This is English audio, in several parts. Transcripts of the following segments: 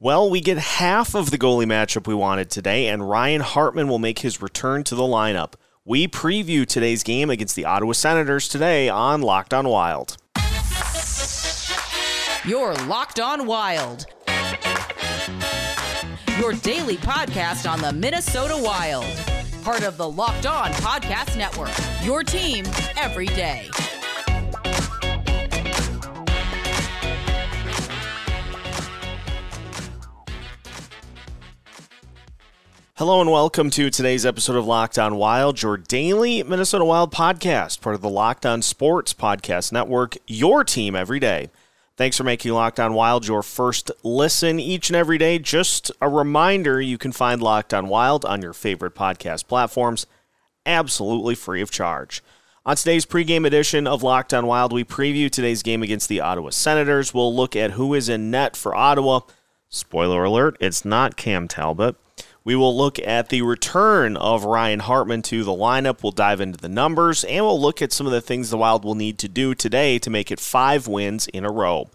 Well, we get half of the goalie matchup we wanted today, and Ryan Hartman will make his return to the lineup. We preview today's game against the Ottawa Senators today on Locked On Wild. You're Locked On Wild. Your daily podcast on the Minnesota Wild. Part of the Locked On Podcast Network. Your team every day. Hello and welcome to today's episode of Locked On Wild, your daily Minnesota Wild podcast, part of the Locked On Sports Podcast Network, your team every day. Thanks for making Locked On Wild your first listen each and every day. Just a reminder you can find Locked On Wild on your favorite podcast platforms absolutely free of charge. On today's pregame edition of Locked On Wild, we preview today's game against the Ottawa Senators. We'll look at who is in net for Ottawa. Spoiler alert, it's not Cam Talbot. We will look at the return of Ryan Hartman to the lineup. We'll dive into the numbers and we'll look at some of the things the Wild will need to do today to make it five wins in a row.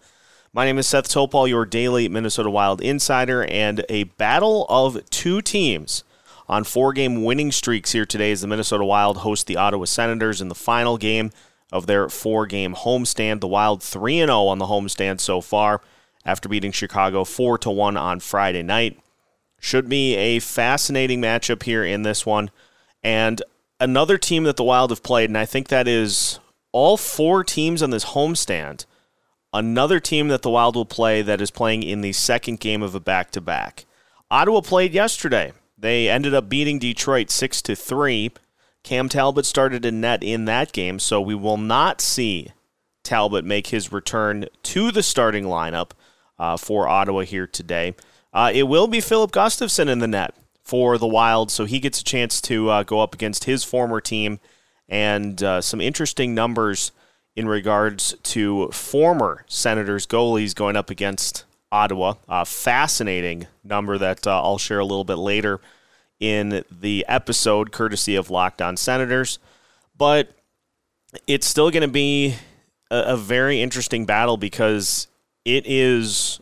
My name is Seth Topal, your daily Minnesota Wild insider, and a battle of two teams on four game winning streaks here today as the Minnesota Wild host the Ottawa Senators in the final game of their four game homestand. The Wild 3 0 on the homestand so far after beating Chicago 4 1 on Friday night. Should be a fascinating matchup here in this one. And another team that the Wild have played, and I think that is all four teams on this homestand. Another team that the Wild will play that is playing in the second game of a back to back. Ottawa played yesterday. They ended up beating Detroit 6 to 3. Cam Talbot started in net in that game, so we will not see Talbot make his return to the starting lineup uh, for Ottawa here today. Uh, it will be Filip Gustavsson in the net for the Wild, so he gets a chance to uh, go up against his former team and uh, some interesting numbers in regards to former Senators goalies going up against Ottawa. A fascinating number that uh, I'll share a little bit later in the episode, courtesy of Locked On Senators. But it's still going to be a, a very interesting battle because it is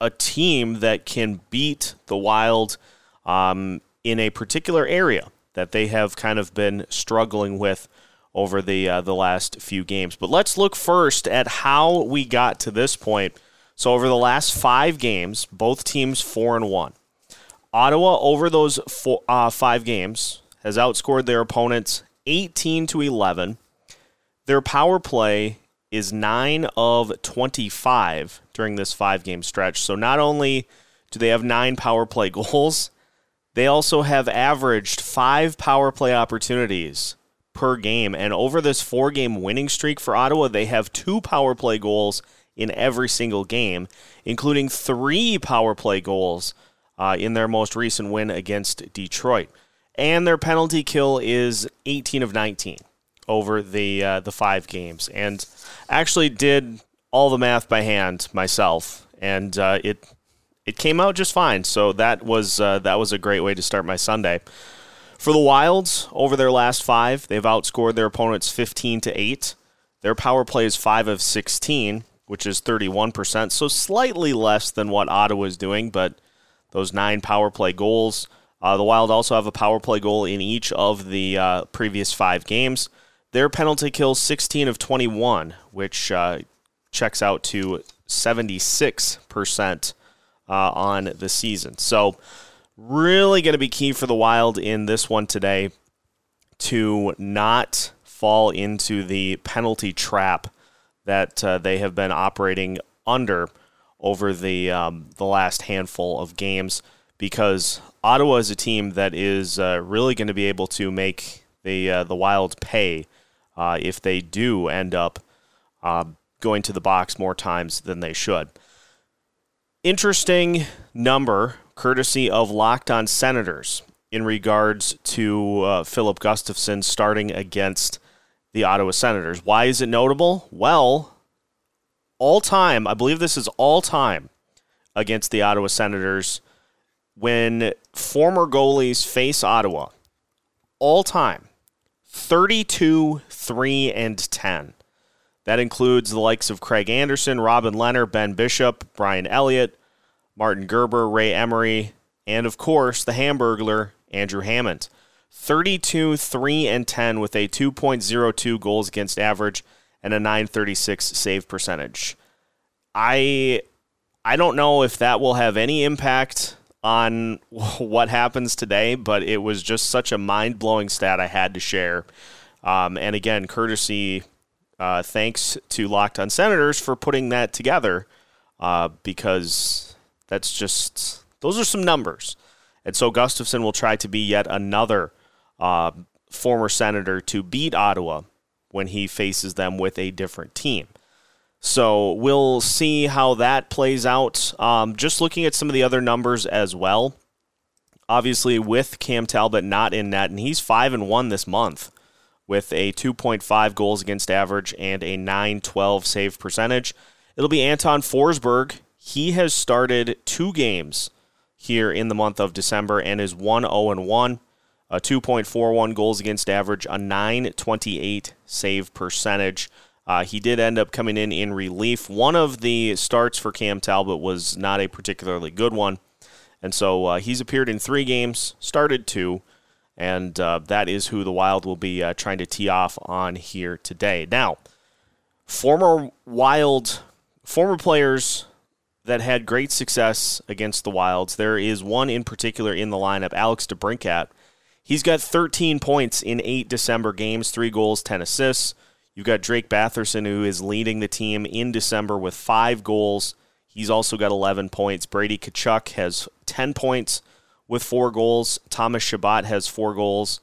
a team that can beat the Wild um, in a particular area that they have kind of been struggling with over the uh, the last few games. But let's look first at how we got to this point. So over the last five games, both teams four and one. Ottawa over those four, uh, five games has outscored their opponents 18 to 11. Their power play is 9 of 25 during this five game stretch. So not only do they have nine power play goals, they also have averaged five power play opportunities per game. And over this four game winning streak for Ottawa, they have two power play goals in every single game, including three power play goals uh, in their most recent win against Detroit. And their penalty kill is 18 of 19 over the uh, the five games, and actually did all the math by hand myself, and uh, it it came out just fine. So that was uh, that was a great way to start my Sunday. For the Wilds, over their last five, they've outscored their opponents 15 to 8. Their power play is 5 of 16, which is 31%, so slightly less than what Ottawa is doing, but those nine power play goals. Uh, the Wild also have a power play goal in each of the uh, previous five games. Their penalty kills 16 of 21, which uh, checks out to 76% uh, on the season. So, really going to be key for the Wild in this one today to not fall into the penalty trap that uh, they have been operating under over the um, the last handful of games because Ottawa is a team that is uh, really going to be able to make the uh, the Wild pay uh, if they do end up uh, going to the box more times than they should. Interesting number, courtesy of Locked On Senators, in regards to uh, Filip Gustavsson starting against the Ottawa Senators. Why is it notable? Well, all time, I believe this is all time against the Ottawa Senators when former goalies face Ottawa. All time, 32, 3, and 10. That includes the likes of Craig Anderson, Robin Lehner, Ben Bishop, Brian Elliott, Martin Gerber, Ray Emery, and of course the Hamburglar, Andrew Hammond. 32, 3, and 10 with a 2.02 goals against average and a 936 save percentage. I I don't know if that will have any impact on what happens today, but it was just such a mind blowing stat I had to share. Um, and again, courtesy, uh, thanks to Locked on Senators for putting that together uh, because that's just, those are some numbers. And so Gustavsson will try to be yet another uh, former Senator to beat Ottawa when he faces them with a different team. So we'll see how that plays out. Um, just looking at some of the other numbers as well. Obviously, with Cam Talbot not in net, and he's five and one this month with a 2.5 goals against average and a 912 save percentage. It'll be Anton Forsberg. He has started two games here in the month of December and is 1 0 1, a 2.41 goals against average, a 928 save percentage. Uh, he did end up coming in in relief. One of the starts for Cam Talbot was not a particularly good one. And so uh, he's appeared in three games, started two, and uh, that is who the Wild will be uh, trying to tee off on here today. Now, former Wild, former players that had great success against the Wilds, there is one in particular in the lineup, Alex DeBrincat. He's got 13 points in eight December games, three goals, 10 assists. You've got Drake Batherson, who is leading the team in December with five goals. He's also got 11 points. Brady Tkachuk has 10 points with four goals. Thomas Chabot has four goals.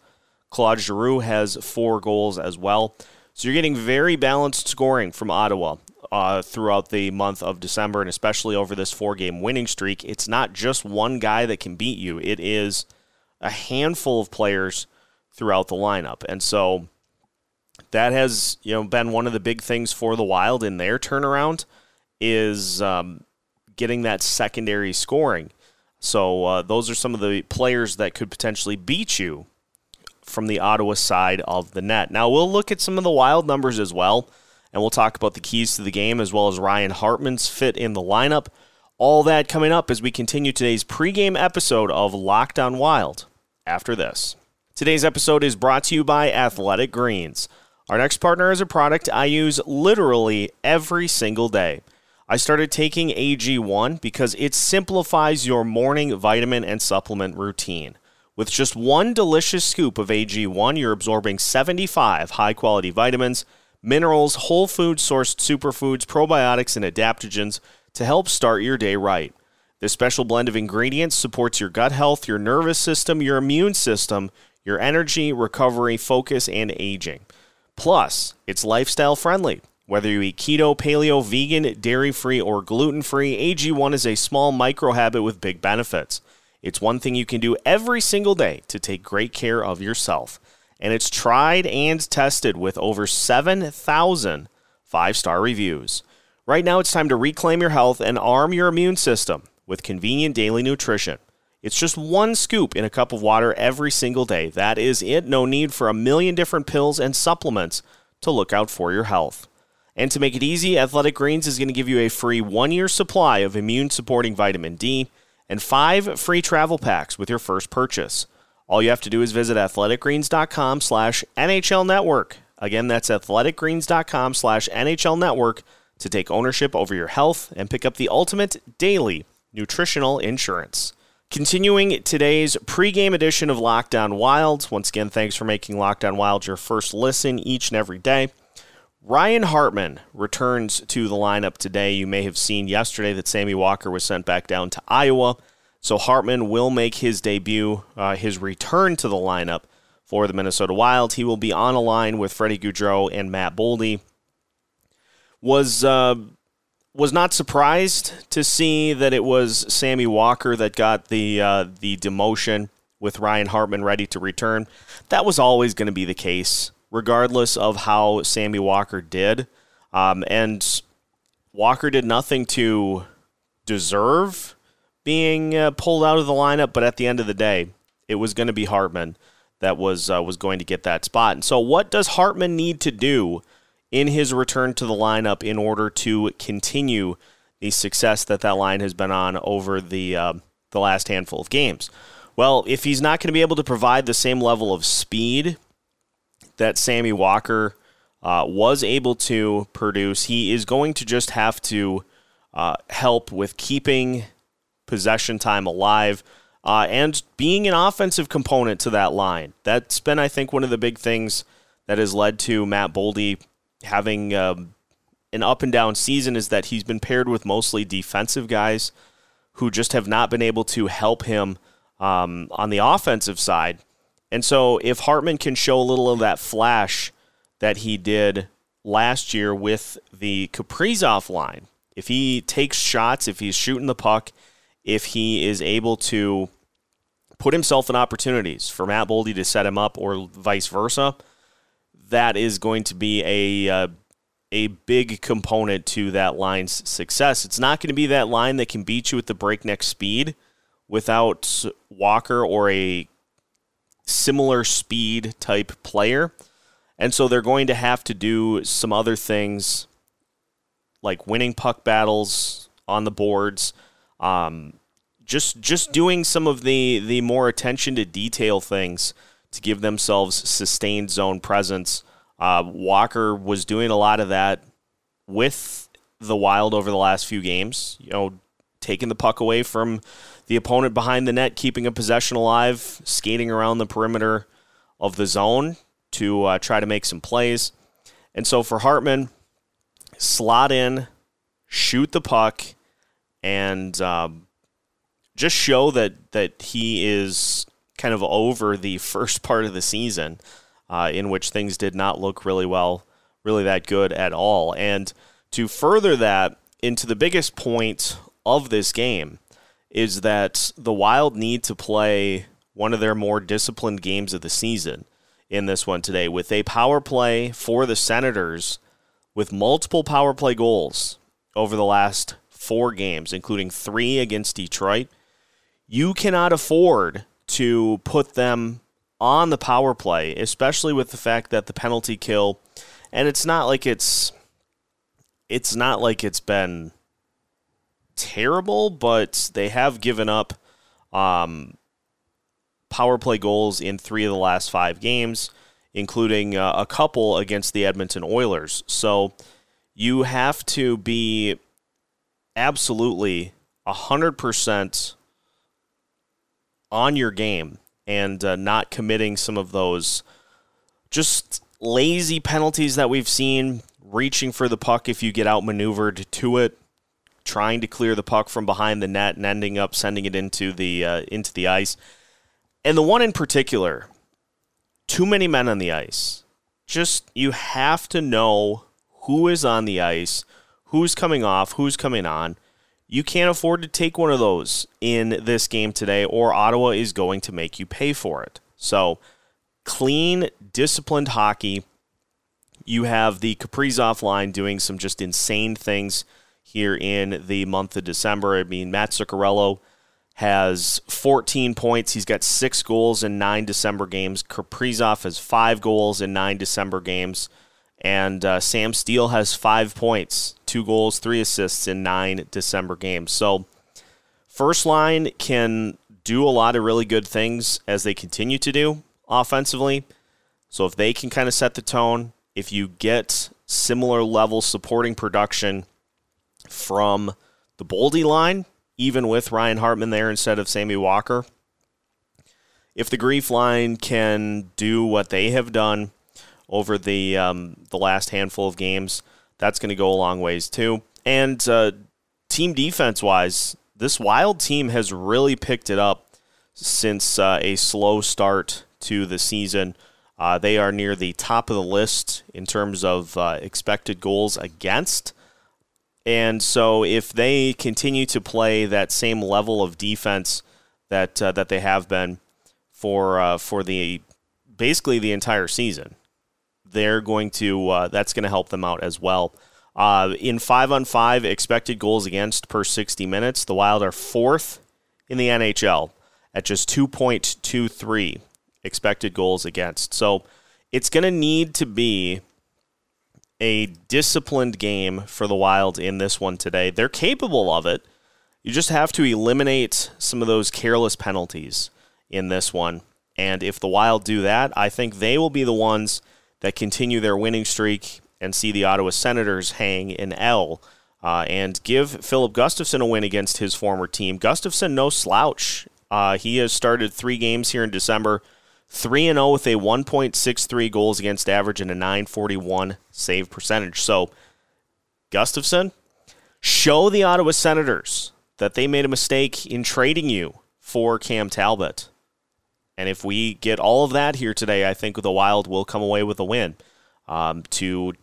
Claude Giroux has four goals as well. So you're getting very balanced scoring from Ottawa uh, throughout the month of December, and especially over this four game winning streak. It's not just one guy that can beat you, it is a handful of players throughout the lineup. And so that has you know been one of the big things for the Wild in their turnaround is um, getting that secondary scoring. So uh, those are some of the players that could potentially beat you from the Ottawa side of the net. Now we'll look at some of the Wild numbers as well, and we'll talk about the keys to the game as well as Ryan Hartman's fit in the lineup. All that coming up as we continue today's pregame episode of Locked on Wild. After this, today's episode is brought to you by Athletic Greens. Our next partner is a product I use literally every single day. I started taking AG1 because it simplifies your morning vitamin and supplement routine. With just one delicious scoop of AG1, you're absorbing 75 high quality vitamins, minerals, whole food sourced superfoods, probiotics, and adaptogens to help start your day right. This special blend of ingredients supports your gut health, your nervous system, your immune system, your energy, recovery, focus, and aging. Plus, it's lifestyle friendly. Whether you eat keto, paleo, vegan, dairy free, or gluten free, AG1 is a small micro habit with big benefits. It's one thing you can do every single day to take great care of yourself. And it's tried and tested with over 7,000 five star reviews. Right now, it's time to reclaim your health and arm your immune system with convenient daily nutrition. It's just one scoop in a cup of water every single day. That is it. No need for a million different pills and supplements to look out for your health. And to make it easy, Athletic Greens is going to give you a free one year supply of immune supporting vitamin D and five free travel packs with your first purchase. All you have to do is visit athleticgreens.com slash NHL Network. Again, that's athleticgreens.com slash NHL Network to take ownership over your health and pick up the ultimate daily nutritional insurance. Continuing today's pregame edition of Locked On Wilds. Once again, thanks for making Locked On Wild your first listen each and every day. Ryan Hartman returns to the lineup today. You may have seen yesterday that Sammy Walker was sent back down to Iowa. So Hartman will make his debut, uh, his return to the lineup for the Minnesota Wild. He will be on a line with Freddie Gaudreau and Matt Boldy. Was uh, was not surprised to see that it was Sammy Walker that got the uh, the demotion with Ryan Hartman ready to return. That was always going to be the case, regardless of how Sammy Walker did. Um, and Walker did nothing to deserve being uh, pulled out of the lineup, but at the end of the day, it was going to be Hartman that was uh, was going to get that spot. And so, what does Hartman need to do in his return to the lineup in order to continue the success that that line has been on over the uh, the last handful of games. Well, if he's not going to be able to provide the same level of speed that Sammy Walker uh, was able to produce, he is going to just have to uh, help with keeping possession time alive uh, and being an offensive component to that line. That's been, I think, one of the big things that has led to Matt Boldy having um, an up and down season is that he's been paired with mostly defensive guys who just have not been able to help him um, on the offensive side. And so, if Hartman can show a little of that flash that he did last year with the Kaprizov line, if he takes shots, if he's shooting the puck, if he is able to put himself in opportunities for Matt Boldy to set him up or vice versa, that is going to be a uh, a big component to that line's success. It's not going to be that line that can beat you with the breakneck speed without Walker or a similar speed type player. And so they're going to have to do some other things like winning puck battles on the boards, um, just just doing some of the the more attention to detail things to give themselves sustained zone presence. Uh, Walker was doing a lot of that with the Wild over the last few games. You know, taking the puck away from the opponent behind the net, keeping a possession alive, skating around the perimeter of the zone to uh, try to make some plays. And so for Hartman, slot in, shoot the puck, and um, just show that that he is kind of over the first part of the season, uh, in which things did not look really well, really that good at all. And to further that into the biggest point of this game is that the Wild need to play one of their more disciplined games of the season in this one today with a power play for the Senators with multiple power play goals over the last four games, including three against Detroit. You cannot afford to put them on the power play, especially with the fact that the penalty kill, and it's not like it's it's not like it's been terrible, but they have given up um, power play goals in three of the last five games, including uh, a couple against the Edmonton Oilers. So you have to be absolutely 100% on your game and uh, not committing some of those just lazy penalties that we've seen, reaching for the puck if you get outmaneuvered to it, trying to clear the puck from behind the net and ending up sending it into the uh, into the ice. And the one in particular, too many men on the ice. Just you have to know who is on the ice, who's coming off, who's coming on. You can't afford to take one of those in this game today, or Ottawa is going to make you pay for it. So, clean, disciplined hockey. You have the Kaprizov line doing some just insane things here in the month of December. I mean, Matt Zuccarello has 14 points. He's got six goals in nine December games. Kaprizov has five goals in nine December games. And uh, Sam Steel has five points, two goals, three assists in nine December games. So, first line can do a lot of really good things as they continue to do offensively. So, if they can kind of set the tone, if you get similar level supporting production from the Boldy line, even with Ryan Hartman there instead of Sammy Walker. If the Grief line can do what they have done over the um, the last handful of games, that's going to go a long ways too. And uh, team defense wise, this Wild team has really picked it up since uh, a slow start to the season. Uh, they are near the top of the list in terms of uh, expected goals against. And so if they continue to play that same level of defense that uh, that they have been for uh, for the basically the entire season, they're going to uh, that's going to help them out as well. Uh, in five on five expected goals against per 60 minutes, the Wild are fourth in the NHL at just 2.23 expected goals against. So it's going to need to be a disciplined game for the Wild in this one today. They're capable of it. You just have to eliminate some of those careless penalties in this one. And if the Wild do that, I think they will be the ones that continue their winning streak and see the Ottawa Senators hang an L uh, and give Filip Gustavsson a win against his former team. Gustavsson, no slouch. Uh, he has started three games here in December, 3 0 with a 1.63 goals against average and a 941 save percentage. So, Gustavsson, show the Ottawa Senators that they made a mistake in trading you for Cam Talbot. And if we get all of that here today, I think the Wild will come away with a win. Um, to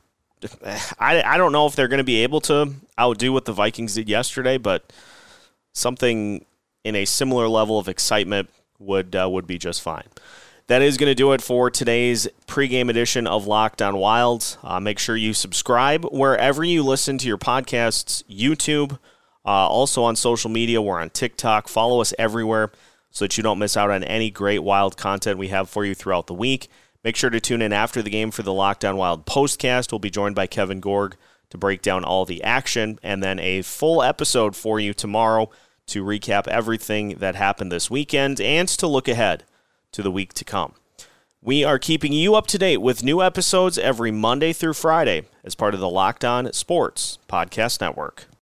I, I don't know if they're going to be able to outdo what the Vikings did yesterday, but something in a similar level of excitement would uh, would be just fine. That is going to do it for today's pregame edition of Locked On Wild. Uh, make sure you subscribe wherever you listen to your podcasts, YouTube, uh, also on social media. We're on TikTok. Follow us everywhere so that you don't miss out on any great Wild content we have for you throughout the week. Make sure to tune in after the game for the Locked On Wild postcast. We'll be joined by Kevin Gorg to break down all the action and then a full episode for you tomorrow to recap everything that happened this weekend and to look ahead to the week to come. We are keeping you up to date with new episodes every Monday through Friday as part of the Locked On Sports Podcast Network.